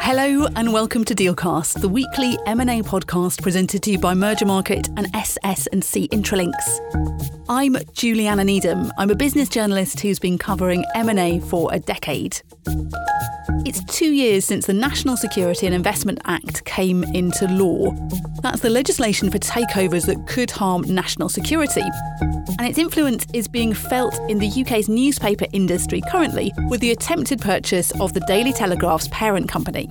Hello and welcome to Dealcast, the weekly M&A podcast presented to you by Mergermarket and SS&C Intralinks. I'm Juliana Needham. I'm a business journalist who's been covering M&A for a decade. It's two years since the National Security and Investment Act came into law. That's the legislation for takeovers that could harm national security. And its influence is being felt in the UK's newspaper industry currently with the attempted purchase of the Daily Telegraph's parent company.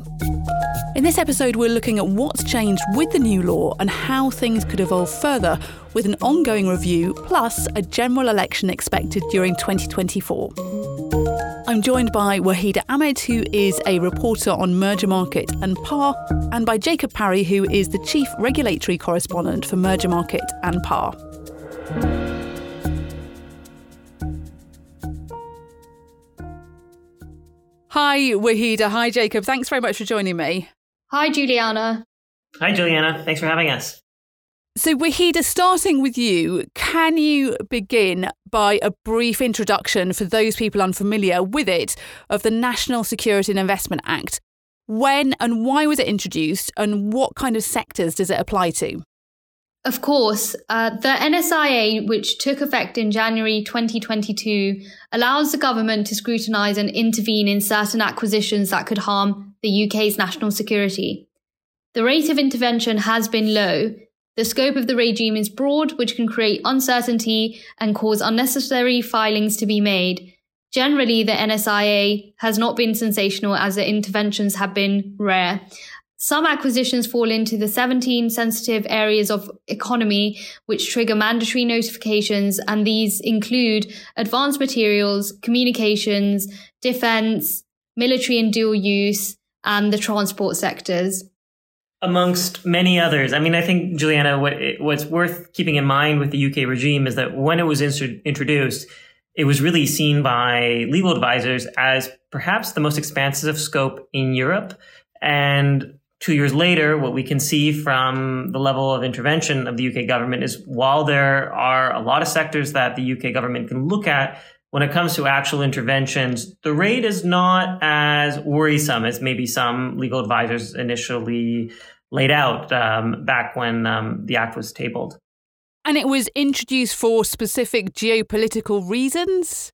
In this episode, we're looking at what's changed with the new law and how things could evolve further with an ongoing review plus a general election expected during 2024. I'm joined by Wahida Ahmed, who is a reporter on Mergermarket and PaRR, and by Jacob Parry, who is the chief regulatory correspondent for Mergermarket and PaRR. Hi, Wahida. Hi, Jacob. Thanks very much for joining me. Hi, Juliana. Hi, Juliana. Thanks for having us. So, Wahida, starting with you, can you begin by a brief introduction for those people unfamiliar with it of the National Security and Investment Act? When and why was it introduced, and what kind of sectors does it apply to? Of course, uh, the NSIA, which took effect in January 2022, allows the government to scrutinise and intervene in certain acquisitions that could harm the UK's national security. The rate of intervention has been low. The scope of the regime is broad, which can create uncertainty and cause unnecessary filings to be made. Generally, the NSIA has not been sensational as the interventions have been rare. Some acquisitions fall into the 17 sensitive areas of economy which trigger mandatory notifications, and these include advanced materials, communications, defense, military and dual use, and the transport sectors. Amongst many others. I mean, I think, Juliana, what, what's worth keeping in mind with the UK regime is that when it was introduced, it was really seen by legal advisors as perhaps the most expansive scope in Europe. And two years later, what we can see from the level of intervention of the UK government is while there are a lot of sectors that the UK government can look at, when it comes to actual interventions, the rate is not as worrisome as maybe some legal advisors initially laid out um, back when um, the act was tabled. And it was introduced for specific geopolitical reasons?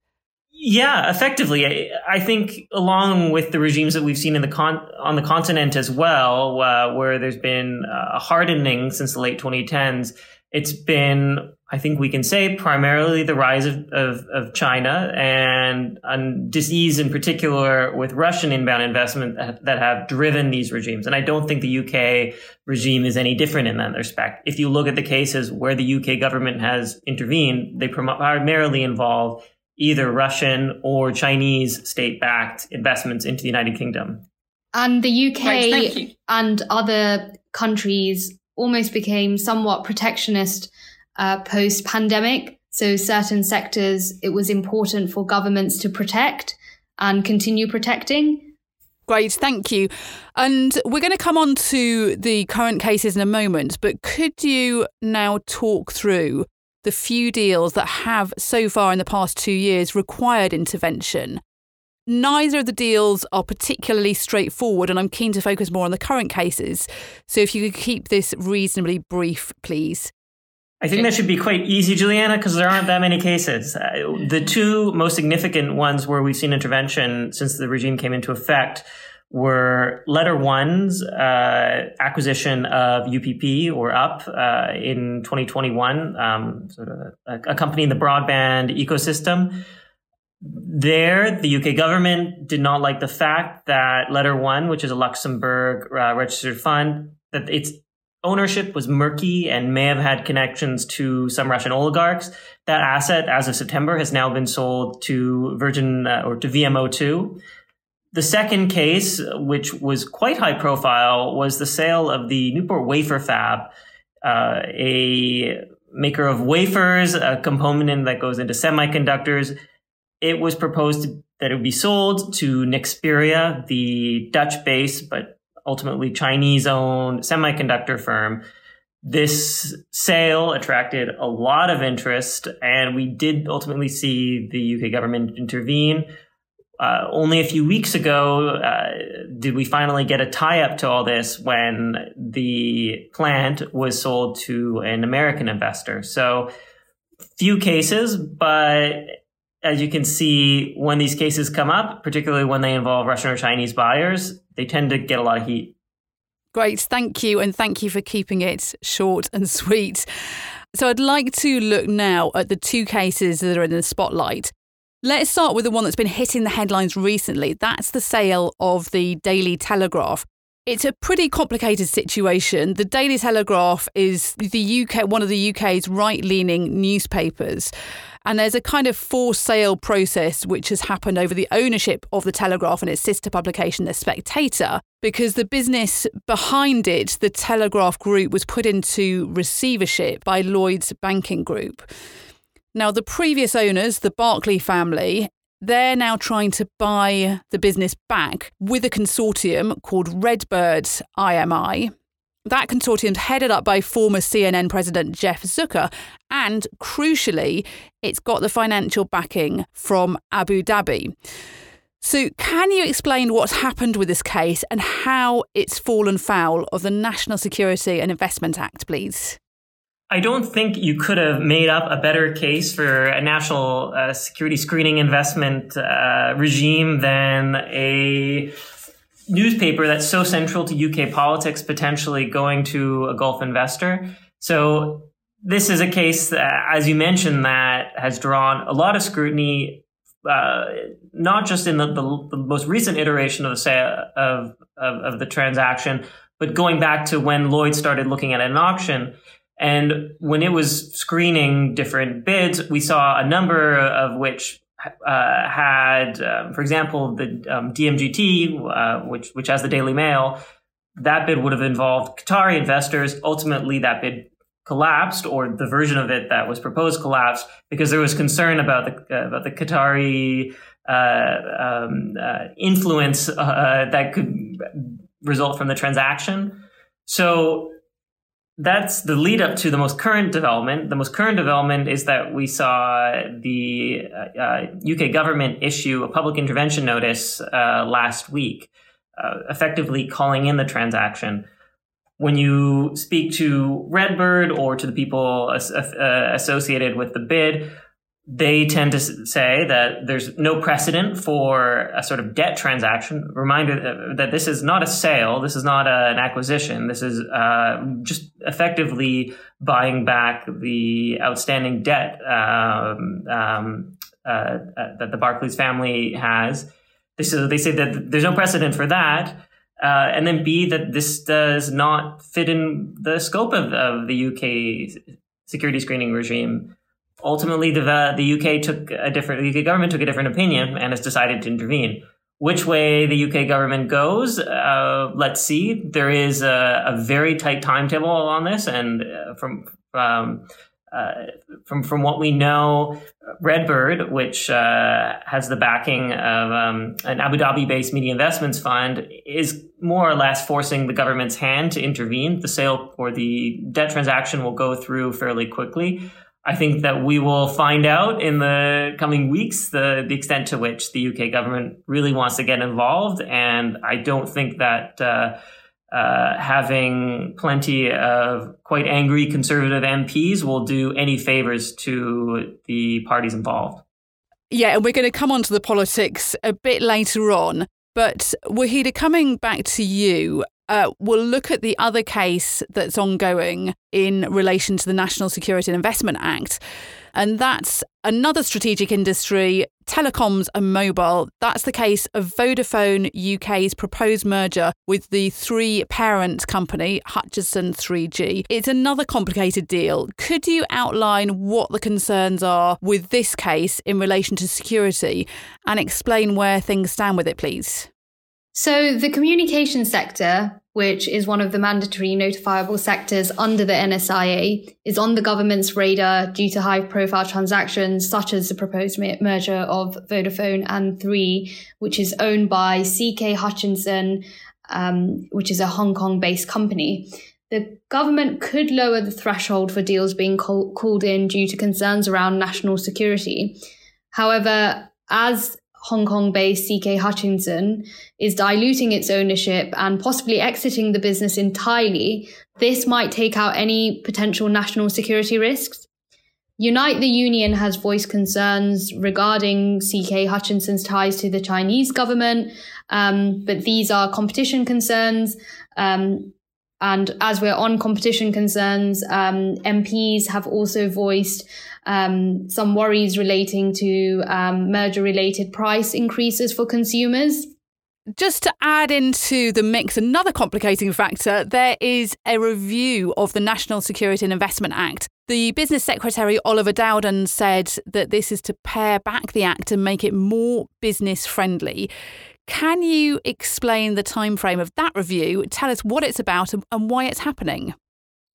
Yeah, effectively, I, think along with the regimes that we've seen in the con- on the continent as well, uh, where there's been a hardening since the late 2010s, it's been, I think we can say, primarily the rise of, of, of China and, and disease in particular with Russian inbound investment that, that have driven these regimes. And I don't think the UK regime is any different in that respect. If you look at the cases where the UK government has intervened, they primarily involve either Russian or Chinese state backed investments into the United Kingdom. And the UK right, and other countries almost became somewhat protectionist uh, post pandemic. So, certain sectors it was important for governments to protect and continue protecting. Great, thank you. And we're going to come on to the current cases in a moment, but could you now talk through the few deals that have so far in the past two years required intervention. Neither of the deals are particularly straightforward, and I'm keen to focus more on the current cases. So if you could keep this reasonably brief, please. I think that should be quite easy, Juliana, because there aren't that many cases. Uh, the two most significant ones where we've seen intervention since the regime came into effect were Letter One's uh, acquisition of UPP or UP uh, in 2021, um, sort of a, a, company in the broadband ecosystem. There, the UK government did not like the fact that Letter One, which is a Luxembourg uh, registered fund, that its ownership was murky and may have had connections to some Russian oligarchs. That asset, as of September, has now been sold to Virgin uh, or to VMO2. The second case, which was quite high profile, was the sale of the Newport Wafer Fab, uh, a maker of wafers, a component that goes into semiconductors. It was proposed that it would be sold to Nexperia, the Dutch based but ultimately Chinese owned semiconductor firm. this sale attracted a lot of interest, and we did ultimately see the UK government intervene. Uh, only a few weeks ago uh, did we finally get a tie up to all this when the plant was sold to an American investor. So, few cases, but as you can see, when these cases come up, particularly when they involve Russian or Chinese buyers, they tend to get a lot of heat. Great. Thank you. And thank you for keeping it short and sweet. So, I'd like to look now at the two cases that are in the spotlight. Let's start with the one that's been hitting the headlines recently. That's the sale of the Daily Telegraph. It's a pretty complicated situation. The Daily Telegraph is the UK one of the UK's right-leaning newspapers. And there's a kind of forced sale process which has happened over the ownership of the Telegraph and its sister publication, The Spectator, because the business behind it, the Telegraph Group, was put into receivership by Lloyds Banking Group. Now, the previous owners, the Barclay family, they're now trying to buy the business back with a consortium called Redbird IMI. That consortium's headed up by former CNN President Jeff Zucker, and crucially, it's got the financial backing from Abu Dhabi. So, can you explain what's happened with this case and how it's fallen foul of the National Security and Investment Act, please? I don't think you could have made up a better case for a national uh, security screening investment uh, regime than a newspaper that's so central to UK politics potentially going to a Gulf investor. So this is a case, that, as you mentioned, that has drawn a lot of scrutiny, uh, not just in the, the, the, most recent iteration of the sale of, of, of the transaction, but going back to when Lloyd started looking at an auction. And when it was screening different bids, we saw a number of which uh, had, um, for example, the um, DMGT, uh, which which has the Daily Mail. That bid would have involved Qatari investors. Ultimately, that bid collapsed, or the version of it that was proposed collapsed, because there was concern about the uh, about the Qatari uh, um, uh, influence uh, that could result from the transaction. So that's the lead up to the most current development. The most current development is that we saw the uh, UK government issue a public intervention notice uh, last week, uh, effectively calling in the transaction. When you speak to Redbird or to the people as, uh, associated with the bid, they tend to say that there's no precedent for a sort of debt transaction. Reminder that this is not a sale, this is not a, an acquisition, this is uh, just effectively buying back the outstanding debt um, um, uh, uh, that the Barclays family has. So they say that there's no precedent for that. Uh, and then B, that this does not fit in the scope of, of the UK security screening regime ultimately the, the UK took a different, the UK government took a different opinion and has decided to intervene. Which way the UK government goes, uh, let's see. There is a, a, very tight timetable on this, and uh, from um, uh, from from what we know, Redbird, which uh, has the backing of um, an Abu Dhabi-based media investments fund, is more or less forcing the government's hand to intervene. The sale or the debt transaction will go through fairly quickly. I think that we will find out in the coming weeks the, the extent to which the UK government really wants to get involved. And I don't think that uh, uh, having plenty of quite angry conservative MPs will do any favors to the parties involved. Yeah, and we're going to come on to the politics a bit later on. But Wahida, coming back to you, uh, we'll look at the other case that's ongoing in relation to the National Security and Investment Act. And that's another strategic industry, telecoms and mobile. That's the case of Vodafone UK's proposed merger with the three parent company, Hutchison 3G. It's another complicated deal. Could you outline what the concerns are with this case in relation to security and explain where things stand with it, please? So, the communication sector, which is one of the mandatory notifiable sectors under the NSIA, is on the government's radar due to high profile transactions such as the proposed merger of Vodafone and Three, which is owned by CK Hutchison, um, which is a Hong Kong based company. the government could lower the threshold for deals being call- called in due to concerns around national security. However, as Hong Kong based CK Hutchison is diluting its ownership and possibly exiting the business entirely, this might take out any potential national security risks. Unite the Union has voiced concerns regarding CK Hutchison's ties to the Chinese government, um, but these are competition concerns. Um, and as we're on competition concerns, um, MPs have also voiced um, some worries relating to um, merger related price increases for consumers. Just to add into the mix, another complicating factor, there is a review of the National Security and Investment Act. The Business Secretary Oliver Dowden said that this is to pare back the Act and make it more business friendly. Can you explain the timeframe of that review? Tell us what it's about and why it's happening.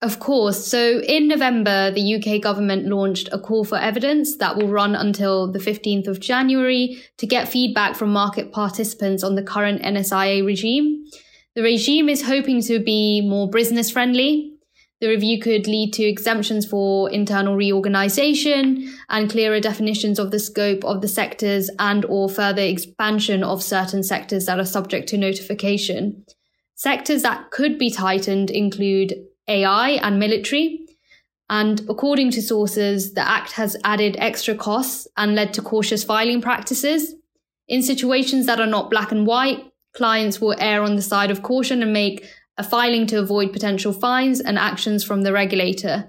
Of course. So in November, the UK government launched a call for evidence that will run until the 15th of January to get feedback from market participants on the current NSIA regime. The regime is hoping to be more business friendly, the review could lead to exemptions for internal reorganization and clearer definitions of the scope of the sectors and or further expansion of certain sectors that are subject to notification. Sectors that could be tightened include AI and military. And according to sources, the Act has added extra costs and led to cautious filing practices. In situations that are not black and white, clients will err on the side of caution and make a filing to avoid potential fines and actions from the regulator.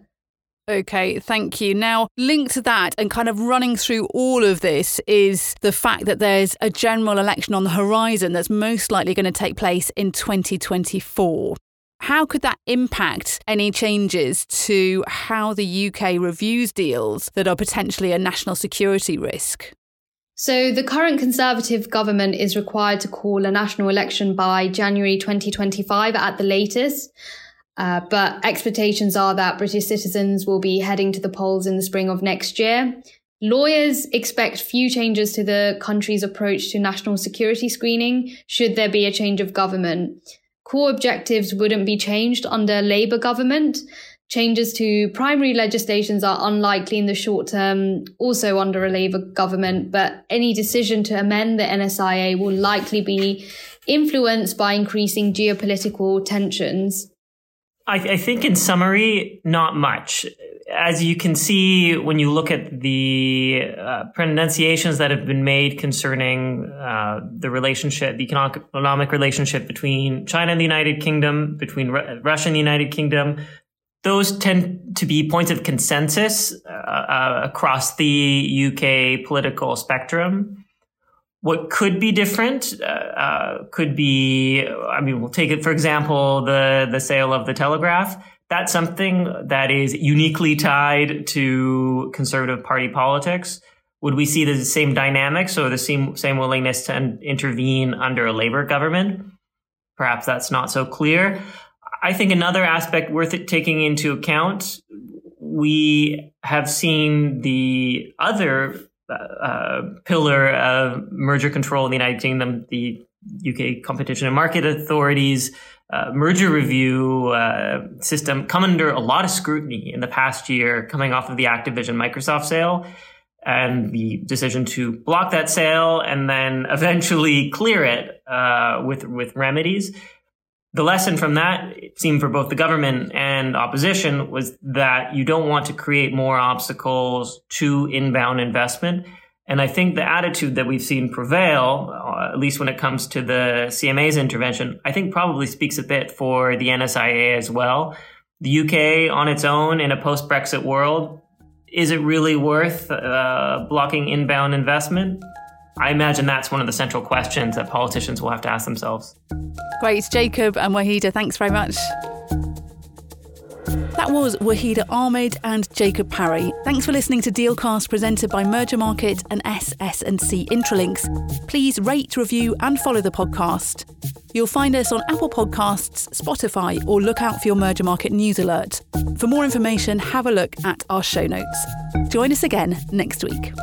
Okay, thank you. Now, linked to that and kind of running through all of this is the fact that there's a general election on the horizon that's most likely going to take place in 2024. How could that impact any changes to how the UK reviews deals that are potentially a national security risk? So, the current Conservative government is required to call a national election by January 2025 at the latest. Uh, but expectations are that British citizens will be heading to the polls in the spring of next year. Lawyers expect few changes to the country's approach to national security screening should there be a change of government. Core objectives wouldn't be changed under Labour government, Changes to primary legislations are unlikely in the short term, also under a Labour government, but any decision to amend the NSIA will likely be influenced by increasing geopolitical tensions. I, I, think, in summary, not much. As you can see when you look at the uh, pronunciations that have been made concerning uh, the relationship, the economic relationship between China and the United Kingdom, between Russia and the United Kingdom, those tend to be points of consensus uh, uh, across the UK political spectrum. What could be different uh, uh, could be, I mean, we'll take it for example, the the sale of the Telegraph. That's something that is uniquely tied to Conservative Party politics. Would we see the same dynamics or the same same willingness to intervene under a Labour government? Perhaps that's not so clear. I think another aspect worth it taking into account, we have seen the other uh, pillar of merger control in the United Kingdom, the UK Competition and Market Authorities uh, merger review uh, system come under a lot of scrutiny in the past year, coming off of the Activision Microsoft sale and the decision to block that sale and then eventually clear it uh, with with remedies the lesson from that, it seemed for both the government and opposition, was that you don't want to create more obstacles to inbound investment. And I think the attitude that we've seen prevail, uh, at least when it comes to the CMA's intervention, I think probably speaks a bit for the NSIA as well. The UK on its own in a post Brexit world, is it really worth uh, blocking inbound investment? I imagine that's one of the central questions that politicians will have to ask themselves. Great. Jacob and Wahida, thanks very much. That was Wahida Ahmed and Jacob Parry. Thanks for listening to Dealcast presented by Mergermarket and SS&C Intralinks. Please rate, review and follow the podcast. You'll find us on Apple Podcasts, Spotify or look out for your Mergermarket news alert. For more information, have a look at our show notes. Join us again next week.